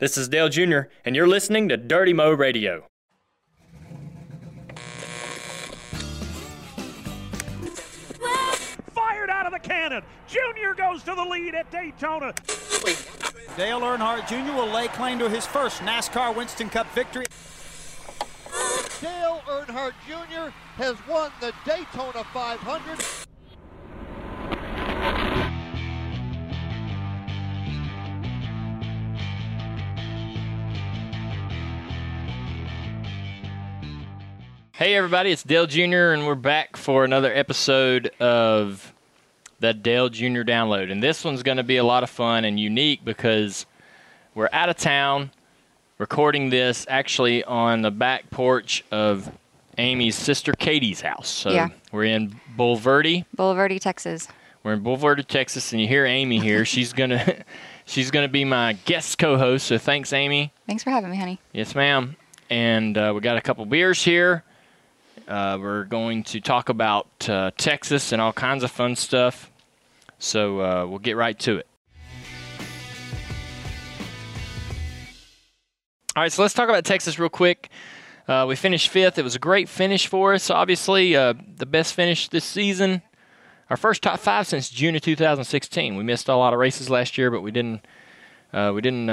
This is Dale Jr., and you're listening to Dirty Mo Radio. Fired out of the cannon. Junior goes to the lead at Daytona. Dale Earnhardt Jr. will lay claim to his first NASCAR Winston Cup victory. Dale Earnhardt Jr. has won the Daytona 500. Hey, everybody, it's Dale Jr., and we're back for another episode of the Dale Jr. Download. And this one's going to be a lot of fun and unique because we're out of town recording this actually on the back porch of Amy's sister Katie's house. So Yeah. we're in Bulverde. Boulevardy, Texas. We're in Bulverde, Texas, and you hear Amy here. she's gonna she's gonna be my guest co-host. So thanks, Amy. Thanks for having me, honey. Yes, ma'am. And uh, we got a couple beers here. Uh, we're going to talk about uh, Texas and all kinds of fun stuff. So uh, we'll get right to it. All right, so let's talk about Texas real quick. Uh, we finished fifth. It was a great finish for us. Obviously, uh, the best finish this season. Our first top five since June of 2016. We missed a lot of races last year, but we didn't. Uh, we didn't.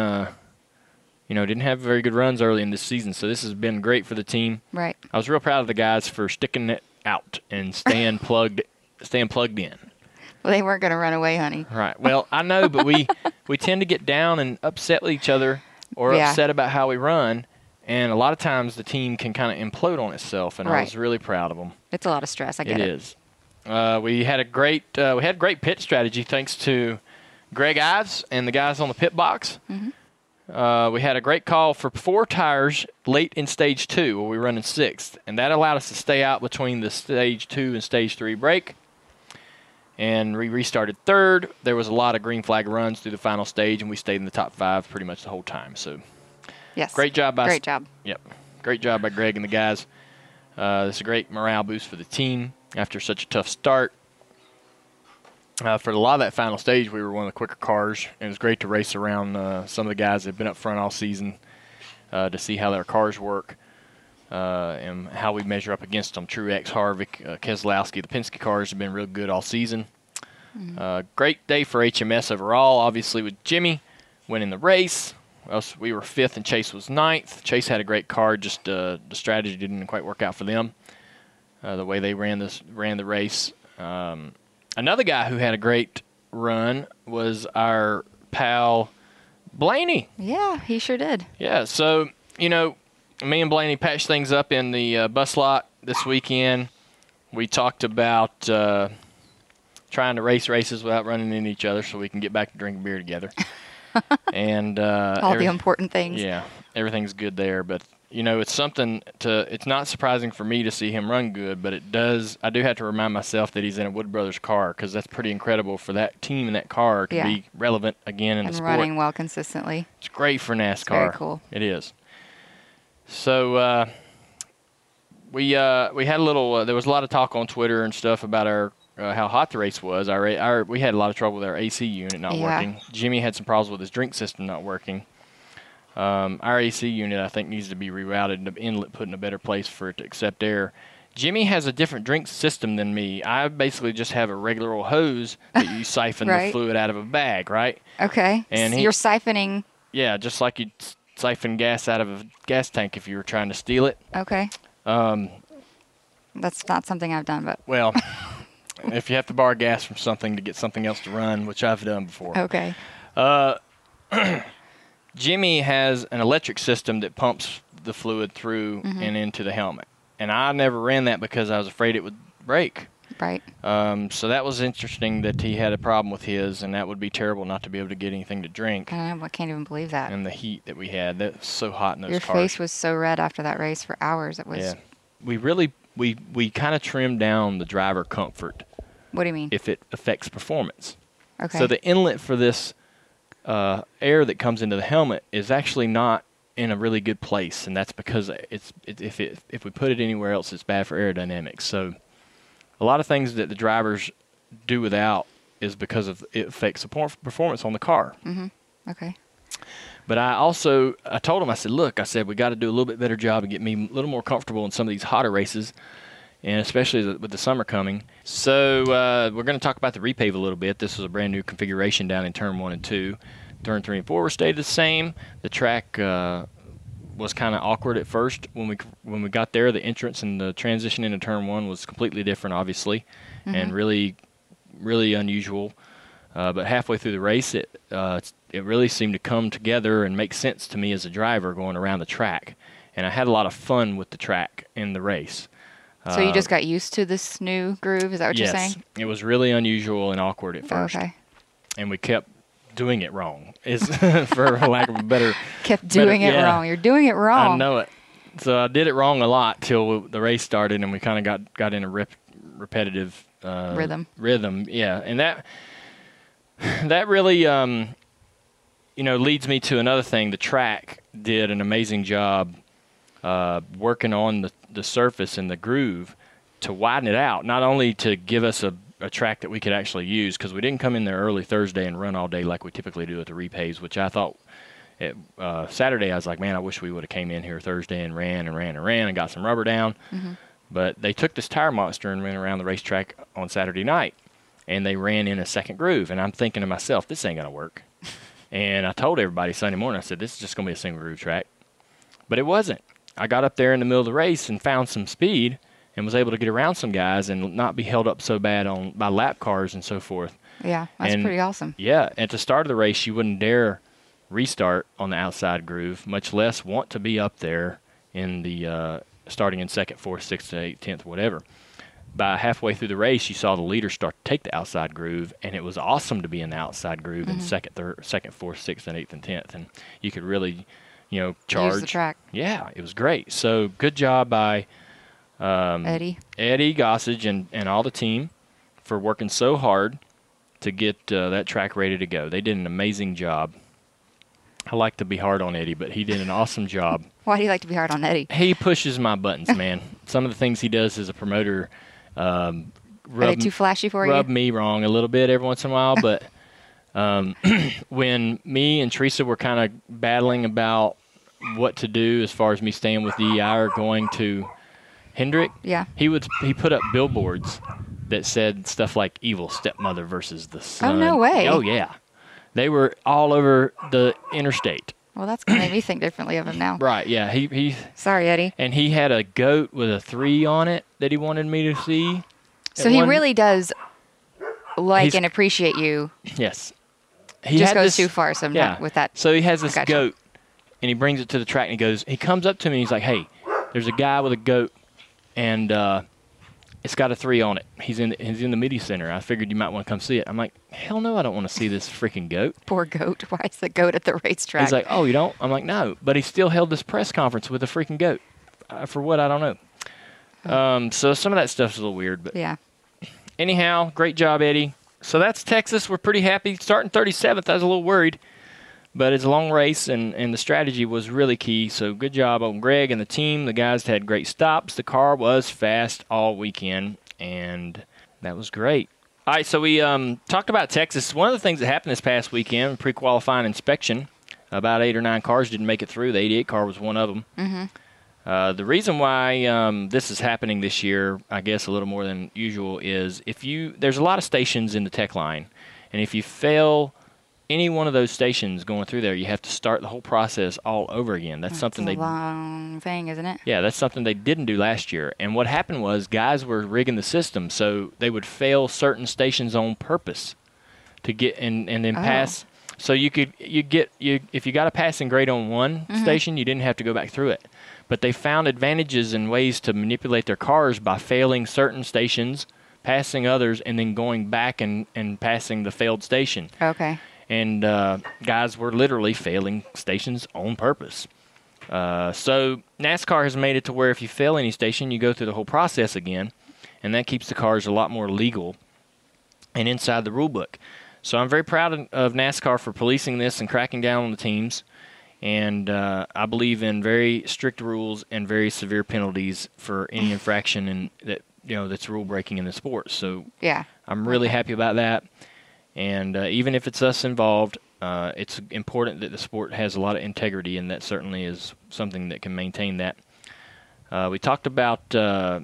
You know, didn't have very good runs early in this season. So this has been great for the team. Right. I was real proud of the guys for sticking it out and staying plugged, staying plugged in. Well, they weren't going to run away, honey. Right. Well, I know, but we we tend to get down and upset with each other or Yeah. upset about how we run, and a lot of times the team can kind of implode on itself. And I was really proud of them. It's a lot of stress. I get It it. is. Uh, we had a great uh, we had great pit strategy thanks to Greg Ives and the guys on the pit box. Mm-hmm. Uh, we had a great call for four tires late in stage two, where we were running sixth, and that allowed us to stay out between the stage two and stage three break. And we restarted third. There was a lot of green flag runs through the final stage, and we stayed in the top five pretty much the whole time. So Yes. Great job by Great job. Yep. Great job by Greg and the guys. Uh, this is a great morale boost for the team after such a tough start. Uh, for a lot of that final stage, we were one of the quicker cars. and It was great to race around uh, some of the guys that have been up front all season uh, to see how their cars work uh, and how we measure up against them. Truex, Harvick, uh, Keselowski, the Penske cars have been real good all season. Uh, great day for HMS overall, obviously, with Jimmy winning the race. Us, we were fifth and Chase was ninth. Chase had a great car, just uh, the strategy didn't quite work out for them. Uh, the way they ran this ran the race. Um, another guy who had a great run was our pal Blaney. Yeah, he sure did. Yeah, so you know, me and Blaney patched things up in the uh, bus lot this weekend. We talked about uh, trying to race races without running into each other, so we can get back to drinking beer together. and uh, All every- the important things. yeah, everything's good there. But you know, it's something to. It's not surprising for me to see him run good, but it does. I do have to remind myself that he's in a Wood Brothers car because that's pretty incredible for that team and that car to Yeah. be relevant again in And the sport. running well consistently. It's great for NASCAR. very cool. It is. So uh, we uh, we had a little. Uh, there was a lot of talk on Twitter and stuff about our uh, how hot the race was. Our, our we had a lot of trouble with our AC unit not Yeah. working. Jimmy had some problems with his drink system not working. Um, our AC unit, I think, needs to be rerouted and the inlet put in a better place for it to accept air. Jimmy has a different drink system than me. I basically just have a regular old hose that you siphon the fluid out of a bag, right? Okay. And so he- you're siphoning. Yeah, just like you'd siphon gas out of a gas tank if you were trying to steal it. Okay. Um, That's not something I've done, but well, if you have to borrow gas from something to get something else to run, which I've done before. okay. Jimmy has an electric system that pumps the fluid through Mm-hmm. and into the helmet. And I never ran that because I was afraid it would break. Right. Um, so that was interesting that he had a problem with his, and that would be terrible not to be able to get anything to drink. I, know, I can't even believe that. And the heat that we had, that was so hot in those Your cars. Your face was so red after that race for hours. It was. Yeah, we really we we kind of trimmed down the driver comfort What do you mean? if it affects performance. okay. So the inlet for this uh, air that comes into the helmet is actually not in a really good place, and that's because it's it, if it if we put it anywhere else, it's bad for aerodynamics. So a lot of things that the drivers do without is because of it affects the performance on the car. okay. But I also I told him I said, look, I said we got to do a little bit better job and get me a little more comfortable in some of these hotter races, and especially with the summer coming. So uh, we're going to talk about the repave a little bit. This was a brand new configuration down in turn one and two. Turn three and four were stayed the same. The track uh, was kind of awkward at first when we when we got there. The entrance and the transition into turn one was completely different, obviously, mm-hmm. and really really unusual. Uh, but halfway through the race, it uh, it really seemed to come together and make sense to me as a driver going around the track. And I had a lot of fun with the track in the race. So you just uh, got used to this new groove? Is that what yes, you're saying? It was really unusual and awkward at first. Okay. And we kept doing it wrong. Is for lack of a better. Kept doing better, it yeah. wrong. You're doing it wrong. I know it. So I did it wrong a lot till the race started, and we kind of got got in a rep, repetitive uh, rhythm. Rhythm, yeah, and that that really, um, you know, leads me to another thing. The track did an amazing job uh, working on the the surface and the groove to widen it out, not only to give us a, a track that we could actually use, because we didn't come in there early Thursday and run all day like we typically do at the repaves, which I thought at uh, Saturday I was like, man, I wish we would have came in here Thursday and ran and ran and ran and got some rubber down. Mm-hmm. But they took this tire monster and ran around the racetrack on Saturday night, and they ran in a second groove. And I'm thinking to myself, this ain't gonna work. and I told everybody Sunday morning, I said, this is just gonna be a single groove track. But it wasn't. I got up there in the middle of the race and found some speed and was able to get around some guys and not be held up so bad on by lap cars and so forth. Yeah, that's and, pretty awesome. Yeah, at the start of the race, you wouldn't dare restart on the outside groove, much less want to be up there in the uh, starting in second, fourth, sixth, eighth, tenth, whatever. By halfway through the race, you saw the leader start to take the outside groove, and it was awesome to be in the outside groove mm-hmm. in second, third, second, fourth, sixth, and eighth, and tenth, and you could really, you know, charge Use the track. Yeah, it was great. So good job by um, Eddie, Eddie Gossage, and and all the team for working so hard to get uh, that track ready to go. They did an amazing job. I like to be hard on Eddie, but he did an awesome job. Why do you like to be hard on Eddie? He pushes my buttons, man. Some of the things he does as a promoter um, rub, Are they too flashy for rub you? Rub me wrong a little bit every once in a while, but um, when me and Teresa were kind of battling about what to do as far as me staying with DEI or going to Hendrick, yeah, he would he put up billboards that said stuff like "evil stepmother versus the son." Oh no way! Oh yeah, they were all over the interstate. Well, that's gonna make me think differently of him now. Right? Yeah. He he. Sorry, Eddie. And he had a goat with a three on it that he wanted me to see. So he one, really does like and appreciate you. Yes. He just goes this, too far sometimes yeah. with that. So he has this goat, and he brings it to the track, and he goes. He comes up to me. and He's like, "Hey, there's a guy with a goat, and uh, it's got a three on it. He's in he's in the media center. I figured you might want to come see it. I'm like, hell no, I don't want to see this freaking goat. Poor goat. Why is the goat at the racetrack? He's like, oh, you don't? I'm like, no. But he still held this press conference with a freaking goat. Uh, for what I don't know. Um, so some of that stuff's a little weird, but yeah. Anyhow, great job, Eddie. So that's Texas. We're pretty happy. Starting 37th, I was a little worried, but it's a long race, and, and the strategy was really key. So good job on Greg and the team. The guys had great stops. The car was fast all weekend, and that was great. All right, so we um, talked about Texas. One of the things that happened this past weekend, pre-qualifying inspection, about eight or nine cars didn't make it through. The 88 car was one of them. Mm-hmm. Uh, the reason why um, this is happening this year, I guess a little more than usual, is if you there's a lot of stations in the tech line, and if you fail any one of those stations going through there, you have to start the whole process all over again. That's, that's something they long thing, isn't it? Yeah, that's something they didn't do last year. And what happened was guys were rigging the system so they would fail certain stations on purpose to get and and then Oh. pass. So you could you get you if you got a passing grade on one Mm-hmm. station, you didn't have to go back through it. But they found advantages and ways to manipulate their cars by failing certain stations, passing others, and then going back and, and passing the failed station Okay. and uh, guys were literally failing stations on purpose. Uh, so NASCAR has made it to where if you fail any station, you go through the whole process again, and that keeps the cars a lot more legal and inside the rule book. So I'm very proud of, of NASCAR for policing this and cracking down on the teams. And uh, I believe in very strict rules and very severe penalties for any infraction and that you know that's rule breaking in the sport. So Yeah. I'm really happy about that. And uh, even if it's us involved, Uh, it's important that the sport has a lot of integrity, and that certainly is something that can maintain that. Uh, we talked about uh,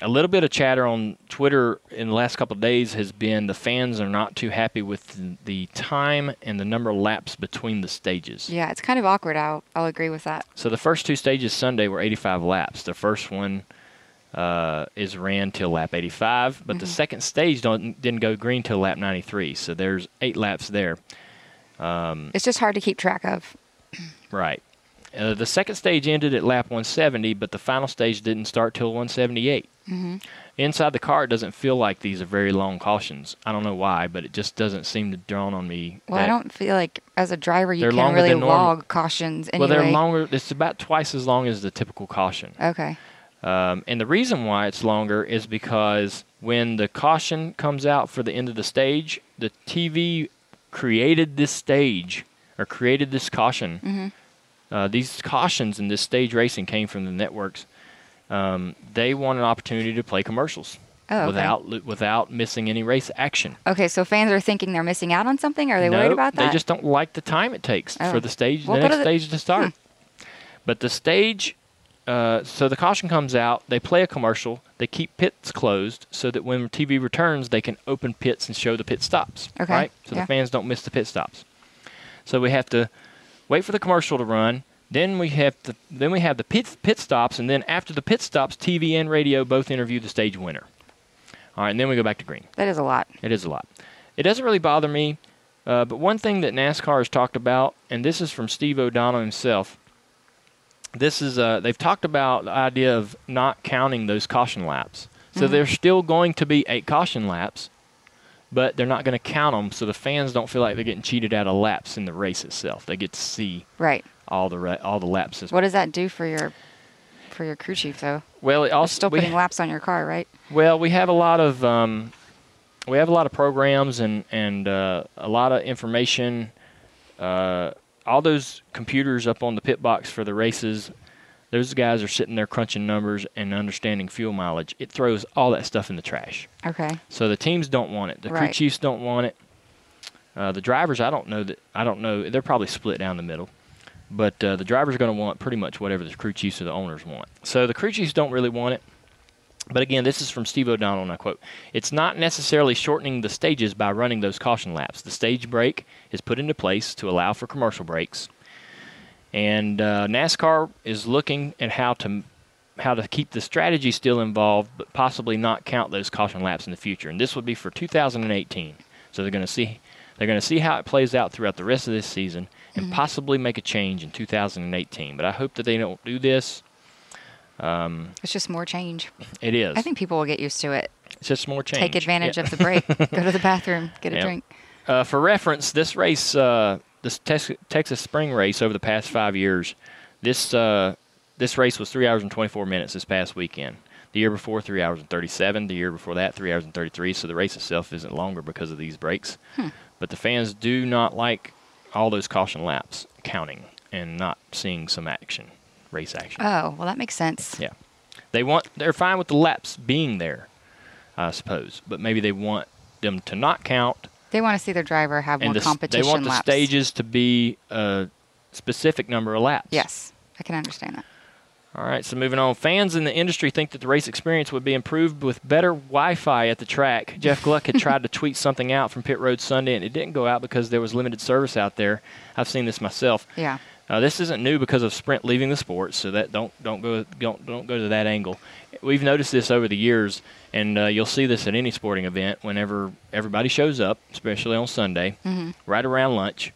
a little bit of chatter on Twitter in the last couple of days has been the fans are not too happy with the time and the number of laps between the stages. Yeah, it's kind of awkward. I'll, I'll agree with that. So the first two stages Sunday were 85 laps. The first one uh, is ran till lap 85, but the second stage don't, didn't go green till lap 93. So there's eight laps there. It's just hard to keep track of. Right. Uh, the second stage ended at lap 170, but the final stage didn't start till 178. Mm-hmm. Inside the car, it doesn't feel like these are very long cautions. I don't know why, but it just doesn't seem to dawn on me. Well, I don't feel like as a driver you can really log cautions anyway. Well, they're longer. It's about twice as long as the typical caution. Okay. Um, and the reason why it's longer is because when the caution comes out for the end of the stage, the TV created this stage or created this caution. Mm-hmm. Uh, these cautions in this stage racing came from the networks. Um, they want an opportunity to play commercials Oh, okay. without without missing any race action. Okay, so fans are thinking they're missing out on something? Are they no, worried about that? They just don't like the time it takes Oh. for the stage, Well, the next to the- Hmm. stage to start. But the stage, uh, so the caution comes out. They play a commercial. They keep pits closed so that when TV returns, they can open pits and show the pit stops. Okay, Right. So yeah. the fans don't miss the pit stops. So we have to wait for the commercial to run. Then we have the then we have the pit pit stops, and then after the pit stops, TV and radio both interview the stage winner. All right, and then we go back to green. that is a lot. It is a lot. It doesn't really bother me, uh, but one thing that NASCAR has talked about, and this is from Steve O'Donnell himself. This is uh, they've talked about the idea of not counting those caution laps. So there's still going to be eight caution laps, but they're not going to count them, so the fans don't feel like they're getting cheated out of laps in the race itself. They get to see Right. All the ra- all the laps. As What does that do for your for your crew chief though? well, it You're also still we- putting laps on your car, right? Well, we have a lot of um, we have a lot of programs and and uh, a lot of information. Uh, all those computers up on the pit box for the races, those guys are sitting there crunching numbers and understanding fuel mileage. It throws all that stuff in the trash. Okay. So the teams don't want it. The crew chiefs don't want it. Uh, the drivers, I don't know that. I don't know. They're probably split down the middle. But uh, the drivers are going to want pretty much whatever the crew chiefs or the owners want. So the crew chiefs don't really want it. But again, this is from Steve O'Donnell, and I quote: "It's not necessarily shortening the stages by running those caution laps. The stage break is put into place to allow for commercial breaks, and uh, NASCAR is looking at how to how to keep the strategy still involved, but possibly not count those caution laps in the future. And this would be for 2018. So they're going to see they're going to see how it plays out throughout the rest of this season, and possibly make a change in 2018. But I hope that they don't do this. It's just more change. It is. I think people will get used to it. it's just more change. Take advantage Yeah. of the break. Go to the bathroom, get a drink. Uh, for reference, this race, uh, this Tex- Texas Spring race over the past five years, this uh, this race was three hours and 24 minutes this past weekend. The year before, three hours and 37. The year before that, three hours and 33. So the race itself isn't longer because of these breaks. But the fans do not like all those caution laps counting and not seeing some action, race action. Oh, well, that makes sense. Yeah, they want. They're fine with the laps being there, I suppose. But maybe they want them to not count They want to see their driver have more the, competition they want the stages to be a specific number of laps. Yes, I can understand that. All right, so moving on. Fans in the industry think that the race experience would be improved with better Wi-Fi at the track. Jeff Gluck had tried to tweet something out from Pit Road Sunday, and it didn't go out because there was limited service out there. I've seen this myself. Yeah. Uh, this isn't new because of Sprint leaving the sport, so that don't don't go don't don't go to that angle. We've noticed this over the years, and uh, you'll see this at any sporting event. Whenever everybody shows up, especially on Sunday, Mm-hmm. right around lunch,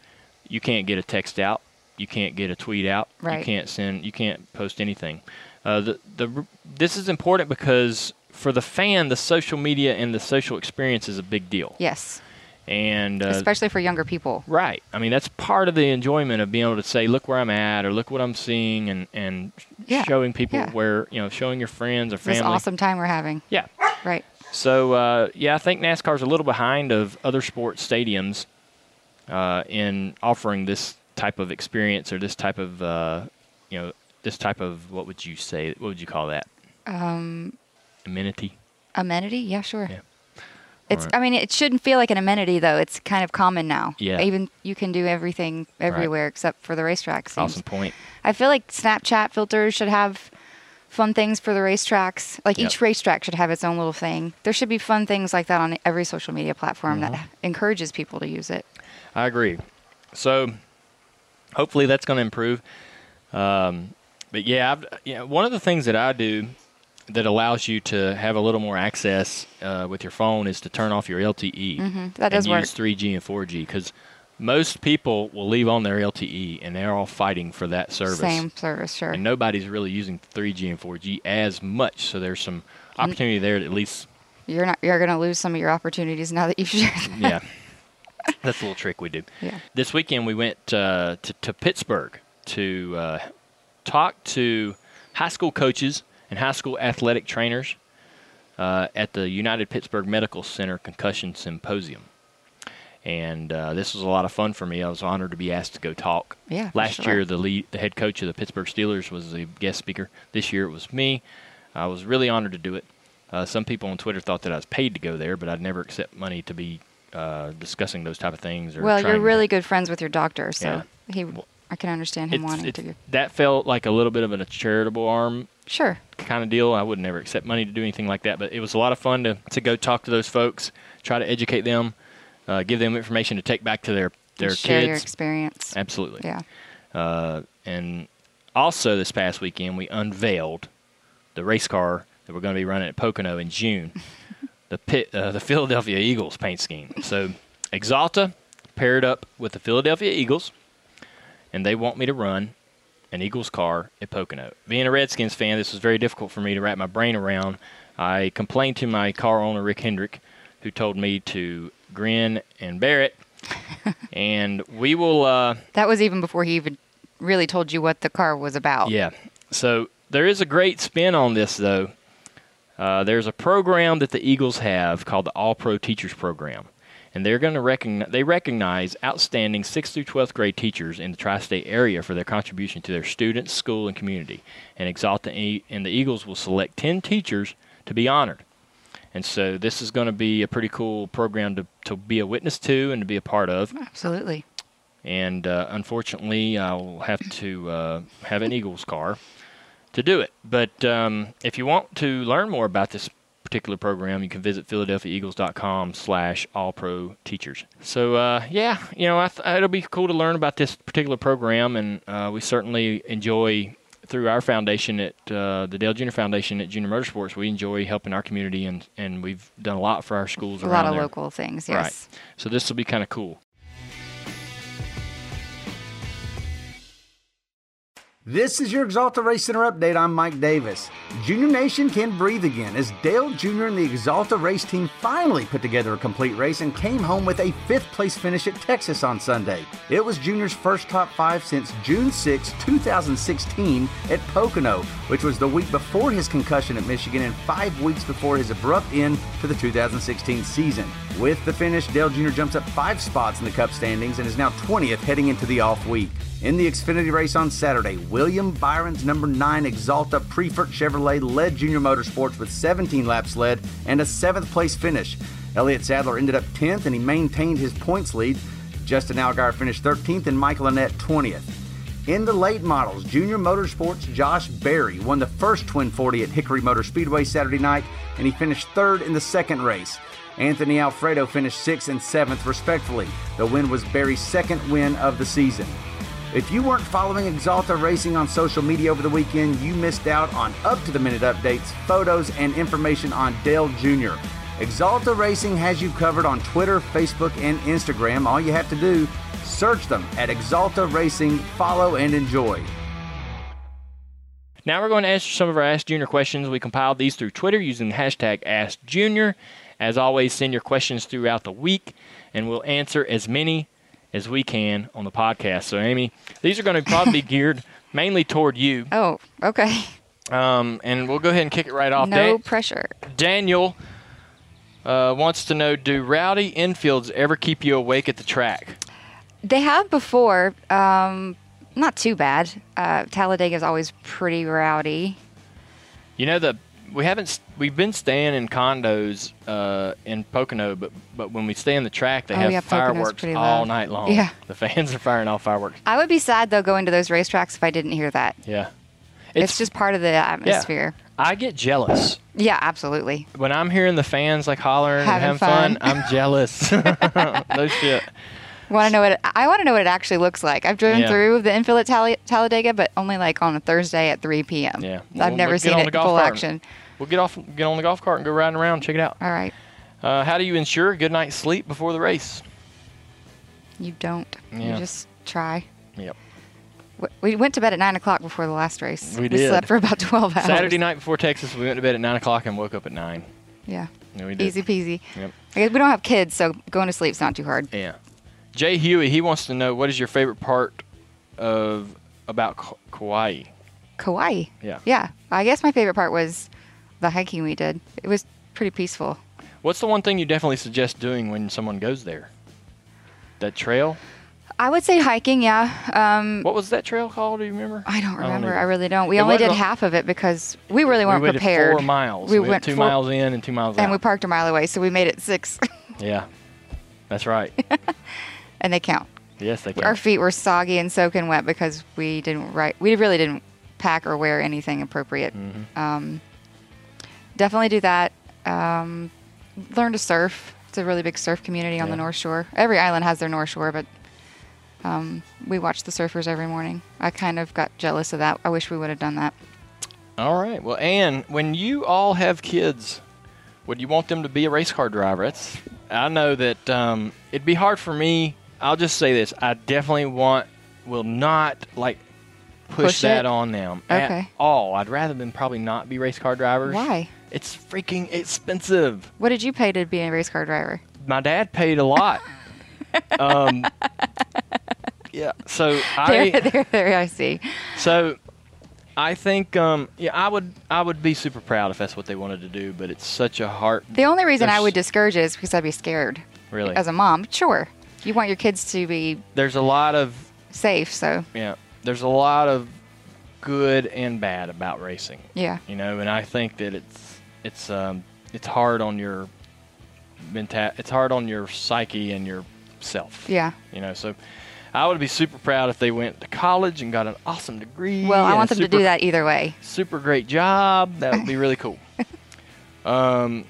you can't get a text out, you can't get a tweet out, you can't send, you can't post anything. Uh, the the this is important because for the fan, the social media and the social experience is a big deal, Yes. and uh, Especially for younger people. Right. I mean, that's part of the enjoyment of being able to say, "Look where I'm at," or "Look what I'm seeing," and and Yeah, showing people yeah. where you know, showing your friends or family. This awesome time we're having. Yeah. Right. So uh, yeah, I think NASCAR's a little behind of other sports stadiums uh, in offering this type of experience or this type of uh, you know this type of what would you say? What would you call that? Um, Amenity. amenity? Yeah, sure. Yeah. It's. Right. I mean, it shouldn't feel like an amenity though. It's kind of common now. Yeah. Even you can do everything everywhere except for the racetrack. seems. Awesome point. I feel like Snapchat filters should have fun things for the racetracks. Like Yep. each racetrack should have its own little thing. There should be fun things like that on every social media platform Mm-hmm. that encourages people to use it. I agree. So hopefully that's going to improve. Um, but yeah, I've, you know, one of the things that I do that allows you to have a little more access uh, with your phone is to turn off your LTE Mm-hmm. That does and work. use 3G and 4G because most people will leave on their LTE and they're all fighting for that service. Same service, sure. And nobody's really using 3G and 4G as much, so there's some opportunity there to at least You're not. You're going to lose some of your opportunities now that you've shared. That. yeah. That's a little trick we do. Yeah. This weekend we went uh, to, to Pittsburgh to uh, talk to high school coaches and high school athletic trainers uh, at the United Pittsburgh Medical Center Concussion Symposium. And uh, this was a lot of fun for me. I was honored to be asked to go talk. Yeah, Last sure. year, the lead, the head coach of the Pittsburgh Steelers was the guest speaker. This year, it was me. I was really honored to do it. Uh, some people on Twitter thought that I was paid to go there, but I'd never accept money to be uh, discussing those type of things. Or Well, you're to- really good friends with your doctor, so Yeah. he. I can understand him wanting to. Go. that felt like a little bit of a charitable arm Sure. kind of deal. I would never accept money to do anything like that, but it was a lot of fun to, to go talk to those folks, try to educate them, uh, give them information to take back to their their Share kids. your experience. Absolutely. Yeah. Uh, and also this past weekend, we unveiled the race car that we're going to be running at Pocono in June. the pit, uh, the Philadelphia Eagles paint scheme. So Axalta paired up with the Philadelphia Eagles, and they want me to run an Eagles car at Pocono. Being a Redskins fan, this was very difficult for me to wrap my brain around. I complained to my car owner, Rick Hendrick, who told me to grin and bear it. and we will. Uh, That was even before he even really told you what the car was about. yeah. So there is a great spin on this, though. Uh, there's a program that the Eagles have called the All Pro Teachers Program, and they're going to recognize they recognize outstanding sixth through twelfth grade teachers in the tri-state area for their contribution to their students, school, and community. And Axalta E- and the Eagles will select ten teachers to be honored. And so this is going to be a pretty cool program to, to be a witness to and to be a part of Absolutely. and uh, unfortunately, I will have to uh, have an Eagles car to do it. But um, if you want to learn more about this particular program, you can visit philadelphiaeagles.com slash all pro teachers. So, uh, yeah, you know, I th- it'll be cool to learn about this particular program, and uh, we certainly enjoy through our foundation at uh, the Dale Junior Foundation at Junior Motorsports, we enjoy helping our community, and, and we've done a lot for our schools A around lot of there. local things. Yes. Right. So this will be kind of cool. This is your Axalta Race Center update. I'm Mike Davis. Junior Nation can breathe again as Dale Jr. and the Axalta race team finally put together a complete race and came home with a fifth place finish at Texas on Sunday. It was Junior's first top five since June 6, 2016 at Pocono, which was the week before his concussion at Michigan and five weeks before his abrupt end to the 2016 season. With the finish, Dale Jr. jumps up five spots in the Cup standings and is now 20th heading into the off week. In the Xfinity race on Saturday, William Byron's number 9 Axalta Prefert Chevrolet led Junior Motorsports with 17 laps led and a 7th place finish. Elliott Sadler ended up 10th and he maintained his points lead. Justin Allgaier finished 13th and Michael Annett 20th. In the late models, Junior Motorsports' Josh Berry won the first Twin 40 at Hickory Motor Speedway Saturday night, and he finished third in the second race. Anthony Alfredo finished sixth and seventh, respectively. The win was Berry's second win of the season. If you weren't following Axalta Racing on social media over the weekend, you missed out on up to the minute updates, photos, and information on Dale Jr. Axalta Racing has you covered on Twitter, Facebook, and Instagram. All you have to do, search them at Axalta Racing, follow, and enjoy. Now we're going to answer some of our Ask Junior questions. We compiled these through Twitter using the hashtag AskJunior. As always, send your questions throughout the week, and we'll answer as many as we can on the podcast. So, Amy, these are going to probably be geared mainly toward you, Oh, okay. um, and we'll go ahead and kick it right off. No Dan- pressure. Daniel uh, wants to know: Do rowdy infields ever keep you awake at the track? They have before. Um, not too bad. Uh, Talladega is always pretty rowdy. You know the we haven't we've been staying in condos uh, in Pocono, but but when we stay in the track, they Oh, have yeah, fireworks all loud. night long. Yeah. the fans are firing off fireworks. I would be sad though going to those racetracks if I didn't hear that. Yeah, It's, just part of the atmosphere. Yeah. I get jealous Yeah, absolutely. when I'm hearing the fans like hollering Having and having fun. fun. I'm jealous. no shit. Want to know what it, I want to know what it actually looks like. I've driven Yeah. through the infield at Talladega, but only like on a Thursday at 3 p.m. Yeah, I've never seen it in full cart. action. We'll get off, get on the golf cart and go riding around, check it out. All right, Uh, how do you ensure a good night's sleep before the race? you don't. Yeah. You just try. Yep. We went to bed at nine o'clock before the last race. We did. slept for about 12 hours. Saturday night before Texas, we went to bed at nine o'clock and woke up at nine. Yeah, Yeah, we did. easy peasy. Yep. I guess we don't have kids, so going to sleep's not too hard. Yeah. Jay Huey, he wants to know what is your favorite part of about Ka- Kauai? Kauai. Yeah. Yeah, I guess my favorite part was the hiking we did. It was pretty peaceful. What's the one thing you definitely suggest doing when someone goes there? That trail? I would say hiking. Yeah. Um, What was that trail called? Do you remember? I don't remember. either. I, really don't. We It only did a- half of it because we really weren't we prepared. four miles. We We, went went two four- miles in and two miles out. and we parked a mile away, so we made it six, yeah. That's right. and they count. yes, they count. Our feet were soggy and soaking wet because we didn't right. We really didn't pack or wear anything appropriate. Mm-hmm. Um, definitely do that. Um, learn to surf. It's a really big surf community on the North Shore. Every island has their North Shore, but um, we watch the surfers every morning. I kind of got jealous of that. I wish we would have done that. All right. Well, Anne, when you all have kids, would you want them to be a race car driver? It's, I know that um, it'd be hard for me. I'll just say this: I definitely want, will not like push, Push that it? on them Okay. at all. I'd rather them probably not be race car drivers. Why? It's freaking expensive. What did you pay to be a race car driver? My dad paid a lot. um, yeah. So I. There, there, there. I see. So I think um, yeah, I would I would be super proud if that's what they wanted to do, but it's such a heart The only reason I would discourage it is because I'd be scared. really. As a mom, sure, you want your kids to be there's a lot of safe. So yeah, there's a lot of good and bad about racing. yeah, You know, and I think that it's it's um, it's hard on your menta- it's hard on your psyche and your self. yeah. You know, so I would be super proud if they went to college and got an awesome degree. Well, I want them to do that either way. super great job. That would be really cool. um,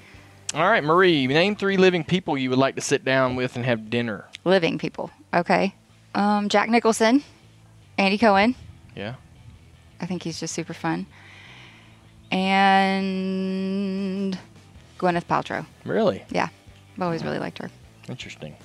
all right, Marie, name three living people you would like to sit down with and have dinner. Living people. Okay. Um, Jack Nicholson, Andy Cohen. Yeah. I think he's just super fun. And Gwyneth Paltrow. Really Yeah, I've always really liked her. interesting.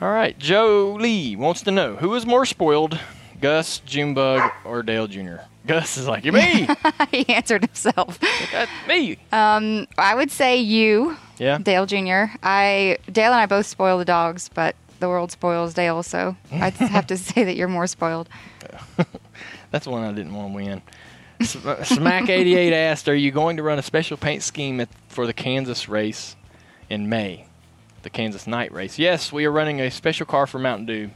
All right, Joe Lee wants to know who is more spoiled, Gus, Junebug, or Dale Jr. Gus is like, "You me, he answered himself. that's me." Um, I would say you, yeah. Dale Jr. I Dale and I both spoil the dogs, but the world spoils Dale, so I'd have to say that you're more spoiled. That's one I didn't want to win. Sm- Smack88 asked, Are you going to run a special paint scheme at, for the Kansas race in May? The Kansas night race. Yes, we are running a special car for Mountain Dew,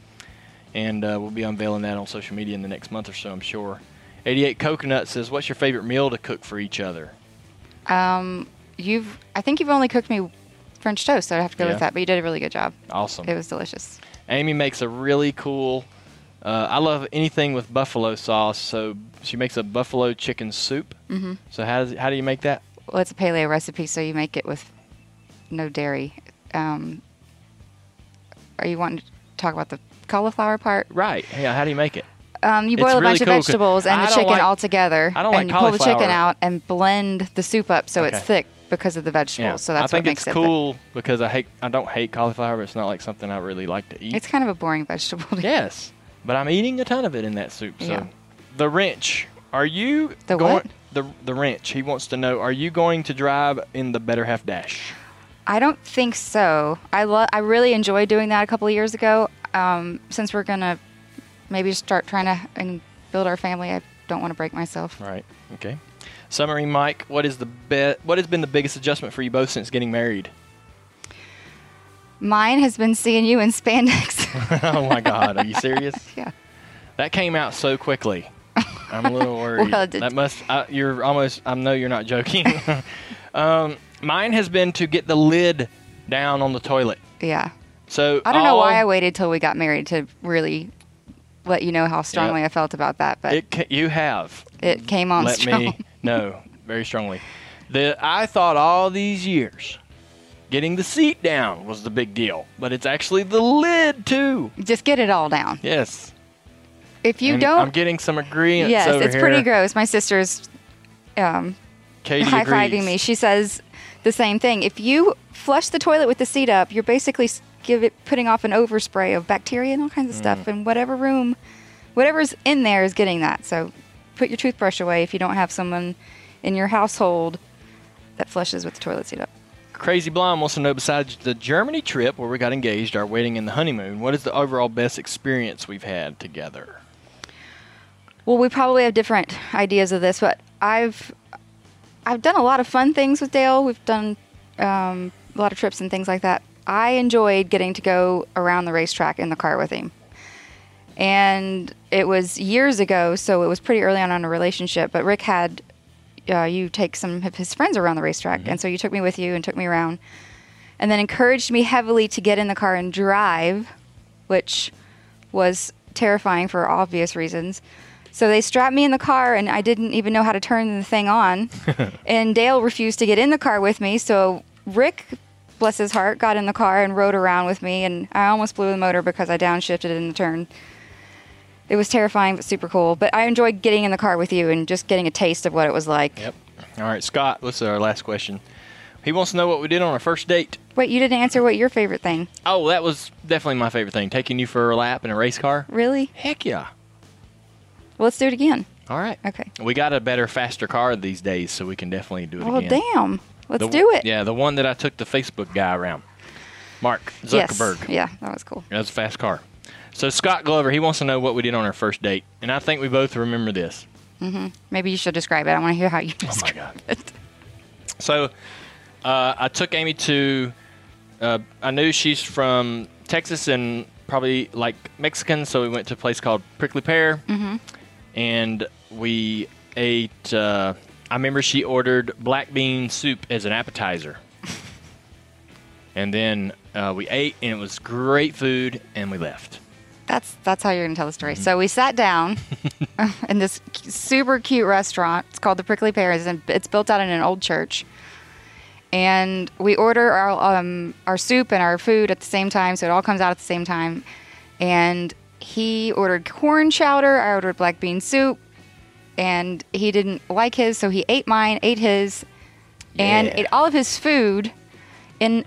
and uh, we'll be unveiling that on social media in the next month or so, I'm sure. 88 Coconut says, What's your favorite meal to cook for each other? Um, you've I think you've only cooked me French toast, so I have to go Yeah. with that. But you did a really good job. Awesome. It was delicious. Amy makes a really cool. Uh, I love anything with buffalo sauce, so she makes a buffalo chicken soup. Mm-hmm. So how does how do you make that? Well, it's a paleo recipe, so you make it with no dairy. Um, are you wanting to talk about the cauliflower part? Right. Yeah. How do you make it? Um, you It's boil a really bunch cool of vegetables and I the chicken like- all together. I don't like and you pull the chicken out and blend the soup up so it's thick because of the vegetables. So that's I think what makes it's it. cool because I hate I don't hate cauliflower, but it's not like something I really like to eat. It's kind of a boring vegetable. To yes, but I'm eating a ton of it in that soup. So Yeah. the wrench, are you The going? what? The the wrench. He wants to know: Are you going to drive in the Better Half Dash? I don't think so. I lo- I really enjoyed doing that a couple of years ago. Um, since we're gonna maybe start trying to and build our family, I don't want to break myself. Right. Okay. Summary, Mike. What is the be- What has been the biggest adjustment for you both since getting married? Mine has been seeing you in spandex. oh my God, are you serious? yeah. That came out so quickly. I'm a little worried. Well, did- that must. I, you're almost. I know you're not joking. um, mine has been to get the lid down on the toilet. Yeah. So I don't know why I waited till we got married to really let you know how strongly. I felt about that, but it, It ca- you have. It came on Let strong. me know very strongly. The I thought all these years getting the seat down was the big deal, but it's actually the lid too. Just get it all down. Yes. If you And don't, I'm getting some agreement. yes, it's pretty gross. My sister's um, high fiving me. She says the same thing. If you flush the toilet with the seat up, you're basically give it putting off an overspray of bacteria and all kinds of Mm. stuff, and whatever room, whatever's in there is getting that. So put your toothbrush away if you don't have someone in your household that flushes with the toilet seat up. Crazy Blonde wants to know besides the Germany trip where we got engaged, our wedding and the honeymoon, what is the overall best experience we've had together? Well, we probably have different ideas of this, but I've I've done a lot of fun things with Dale. We've done um, a lot of trips and things like that. I enjoyed getting to go around the racetrack in the car with him, and it was years ago, so it was pretty early on in a relationship. But Rick had uh, you take some of his friends around the racetrack, and so you took me with you and took me around, and then encouraged me heavily to get in the car and drive, which was terrifying for obvious reasons. So they strapped me in the car, and I didn't even know how to turn the thing on. and Dale refused to get in the car with me, so Rick, bless his heart, got in the car and rode around with me, and I almost blew the motor because I downshifted in the turn. It was terrifying, but super cool. But I enjoyed getting in the car with you and just getting a taste of what it was like. Yep. All right, Scott, this is our last question. He wants to know what we did on our first date. Wait, you didn't answer what your favorite thing? Oh, that was definitely my favorite thing. Taking you for a lap in a race car. Really? Heck yeah. Well, let's do it again. All right. Okay. We got a better, faster car these days, so we can definitely do it Well, again. Well, damn. Let's The- do it. Yeah, the one that I took the Facebook guy around. Mark Zuckerberg. Yes. Yeah, that was cool. That was a fast car. So Scott Glover, he wants to know what we did on our first date, and I think we both remember this. Maybe you should describe it. I want to hear how you Oh my describe God. it. So uh, I took Amy to. Uh, I knew she's from Texas and probably like Mexican, so we went to a place called Prickly Pear, mm-hmm. and we ate. Uh, I remember she ordered black bean soup as an appetizer, and then uh, we ate, and it was great food, and we left. That's that's how you're gonna tell the Mm-hmm. story. So we sat down in this super cute restaurant. It's called the Prickly Pears, and it's built out in an old church. And we order our um, our soup and our food at the same time, so it all comes out at the same time. And he ordered corn chowder. I ordered black bean soup, and he didn't like his, so he ate mine, ate his, and ate all of his food in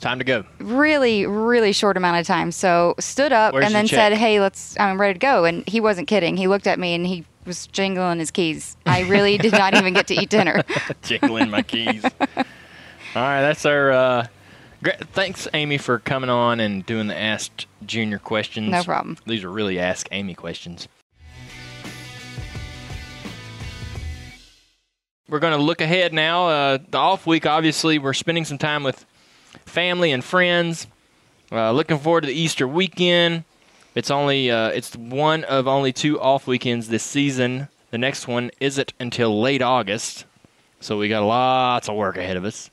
time to go. really, really short amount of time. So stood up Where's and then said, "Hey, let's. I'm ready to go." And he wasn't kidding. He looked at me and he was jingling his keys. I really did not even get to eat dinner. jingling my keys. All right, that's our. Uh, great. Thanks, Amy, for coming on and doing the Asked Junior questions. No problem. These are really Ask Amy questions. We're going to look ahead now. Uh, the off week, obviously, we're spending some time with family and friends. Uh, looking forward to the Easter weekend. It's only uh, it's one of only two off weekends this season. The next one isn't until late August, so we got lots of work ahead of us.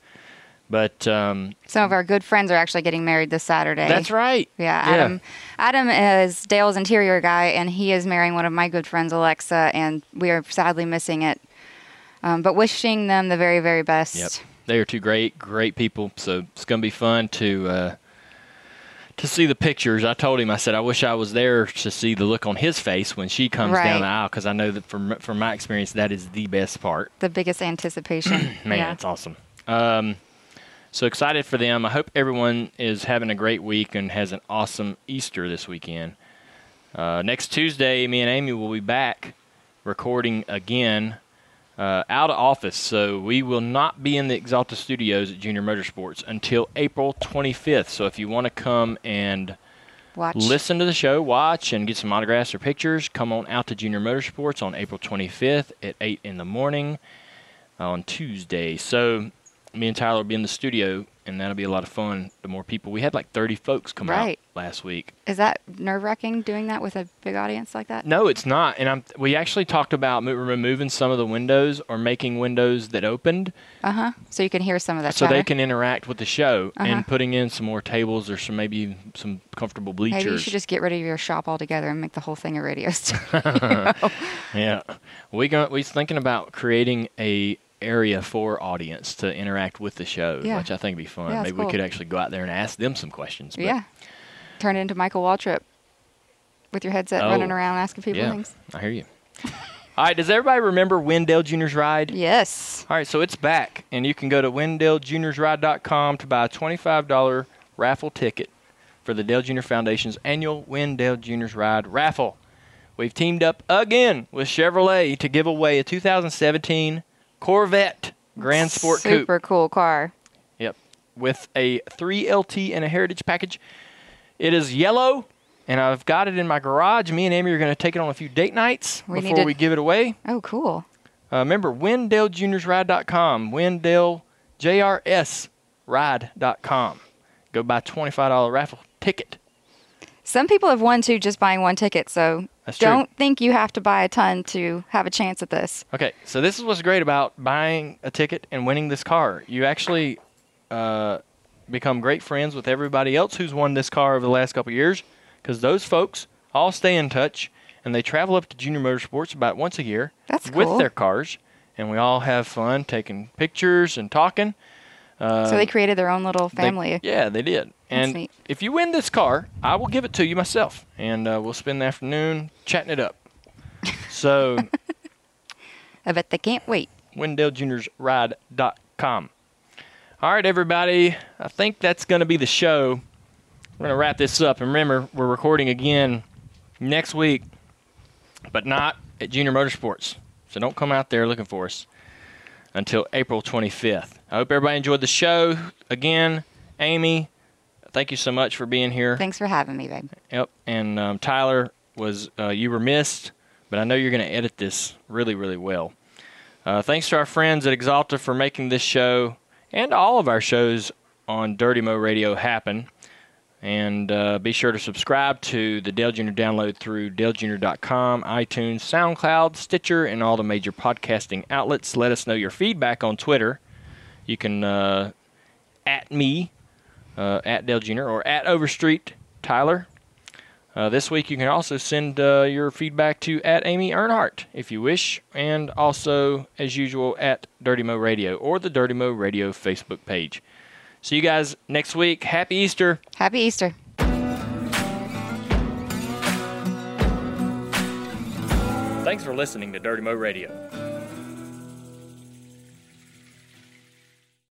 But um, Some of our good friends are actually getting married this Saturday. that's right. Yeah, Adam. Adam is Dale's interior guy, and he is marrying one of my good friends, Alexa, and we are sadly missing it. Um, but wishing them the very, very best. Yep. They are two great, great people. So it's going to be fun to uh, to see the pictures. I told him, I said, I wish I was there to see the look on his face when she comes Right. down the aisle because I know that from from my experience, that is the best part. The biggest anticipation. Man, yeah. it's awesome. Um, so excited for them. I hope everyone is having a great week and has an awesome Easter this weekend. Uh, next Tuesday, me and Amy will be back recording again uh, out of office. So we will not be in the Axalta studios at Junior Motorsports until April 25th. So if you want to come and Watch. listen to the show, watch, and get some autographs or pictures, come on out to Junior Motorsports on April 25th at 8 in the morning on Tuesday. So me and Tyler will be in the studio and that'll be a lot of fun. The more people we had, like 30 folks come Right. out last week. Is that nerve wracking doing that with a big audience like that? No, it's not. And I'm. We actually talked about mo- removing some of the windows or making windows that opened Uh huh. So you can hear some of that. so they can interact with the show Uh-huh. and putting in some more tables or some maybe some comfortable bleachers. Maybe you should just get rid of your shop altogether and make the whole thing a radio studio. Yeah, we going we thinking about creating a area for audience to interact with the show, Yeah. which I think would be fun. Yeah, Maybe we could actually go out there and ask them some questions. yeah. Turn it into Michael Waltrip with your headset Oh, running around asking people yeah, things. I hear you. All right, does everybody remember Wendell Junior's ride? Yes. All right, so it's back, and you can go to WendellJunior'sRide.com to buy a $25 raffle ticket for the Dale Junior Foundation's annual Wendell Junior's Ride raffle. We've teamed up again with Chevrolet to give away a 2017 Corvette Grand Sport Coupe. Super cool car. Yep, with a 3LT and a Heritage package. It is yellow, and I've got it in my garage. Me and Amy are going to take it on a few date nights We before to- we give it away. Oh, cool. Uh, remember, WendellJunior'sRide.com, WendellJRSRide.com. Go buy $25 raffle ticket. Some people have won too just buying one ticket, so don't think you have to buy a ton to have a chance at this. Okay, so this is what's great about buying a ticket and winning this car. You actually uh, become great friends with everybody else who's won this car over the last couple of years because those folks all stay in touch and they travel up to Junior Motorsports about once a year That's with cool. their cars, and we all have fun taking pictures and talking. So they created their own little Uh, They- family. yeah, they did. And if you win this car, I will give it to you myself, and uh, we'll spend the afternoon chatting it up. So. I bet they can't wait. WendellJunior'sRide.com. All right, everybody. I think that's going to be the show. We're going to wrap this up. And remember, we're recording again next week, but not at Junior Motorsports. So don't come out there looking for us until April 25th. I hope everybody enjoyed the show. Again, Amy, thank you so much for being here. Thanks for having me, babe. Yep. And um, Tyler was uh, you were missed, but I know you're going to edit this really, really well. Uh, thanks to our friends at Axalta for making this show and all of our shows on Dirty Mo Radio happen. And uh, be sure to subscribe to the Dale Junior Download through DaleJunior.com, iTunes, SoundCloud, Stitcher, and all the major podcasting outlets. Let us know your feedback on Twitter. You can uh, at me, uh, at Dale Junior, or at Overstreet Tyler. Uh, this week, you can also send uh, your feedback to at Amy Earnhardt if you wish, and also, as usual, at Dirty Mo Radio or the Dirty Mo Radio Facebook page. See you guys next week. Happy Easter. Happy Easter. Thanks for listening to Dirty Mo Radio.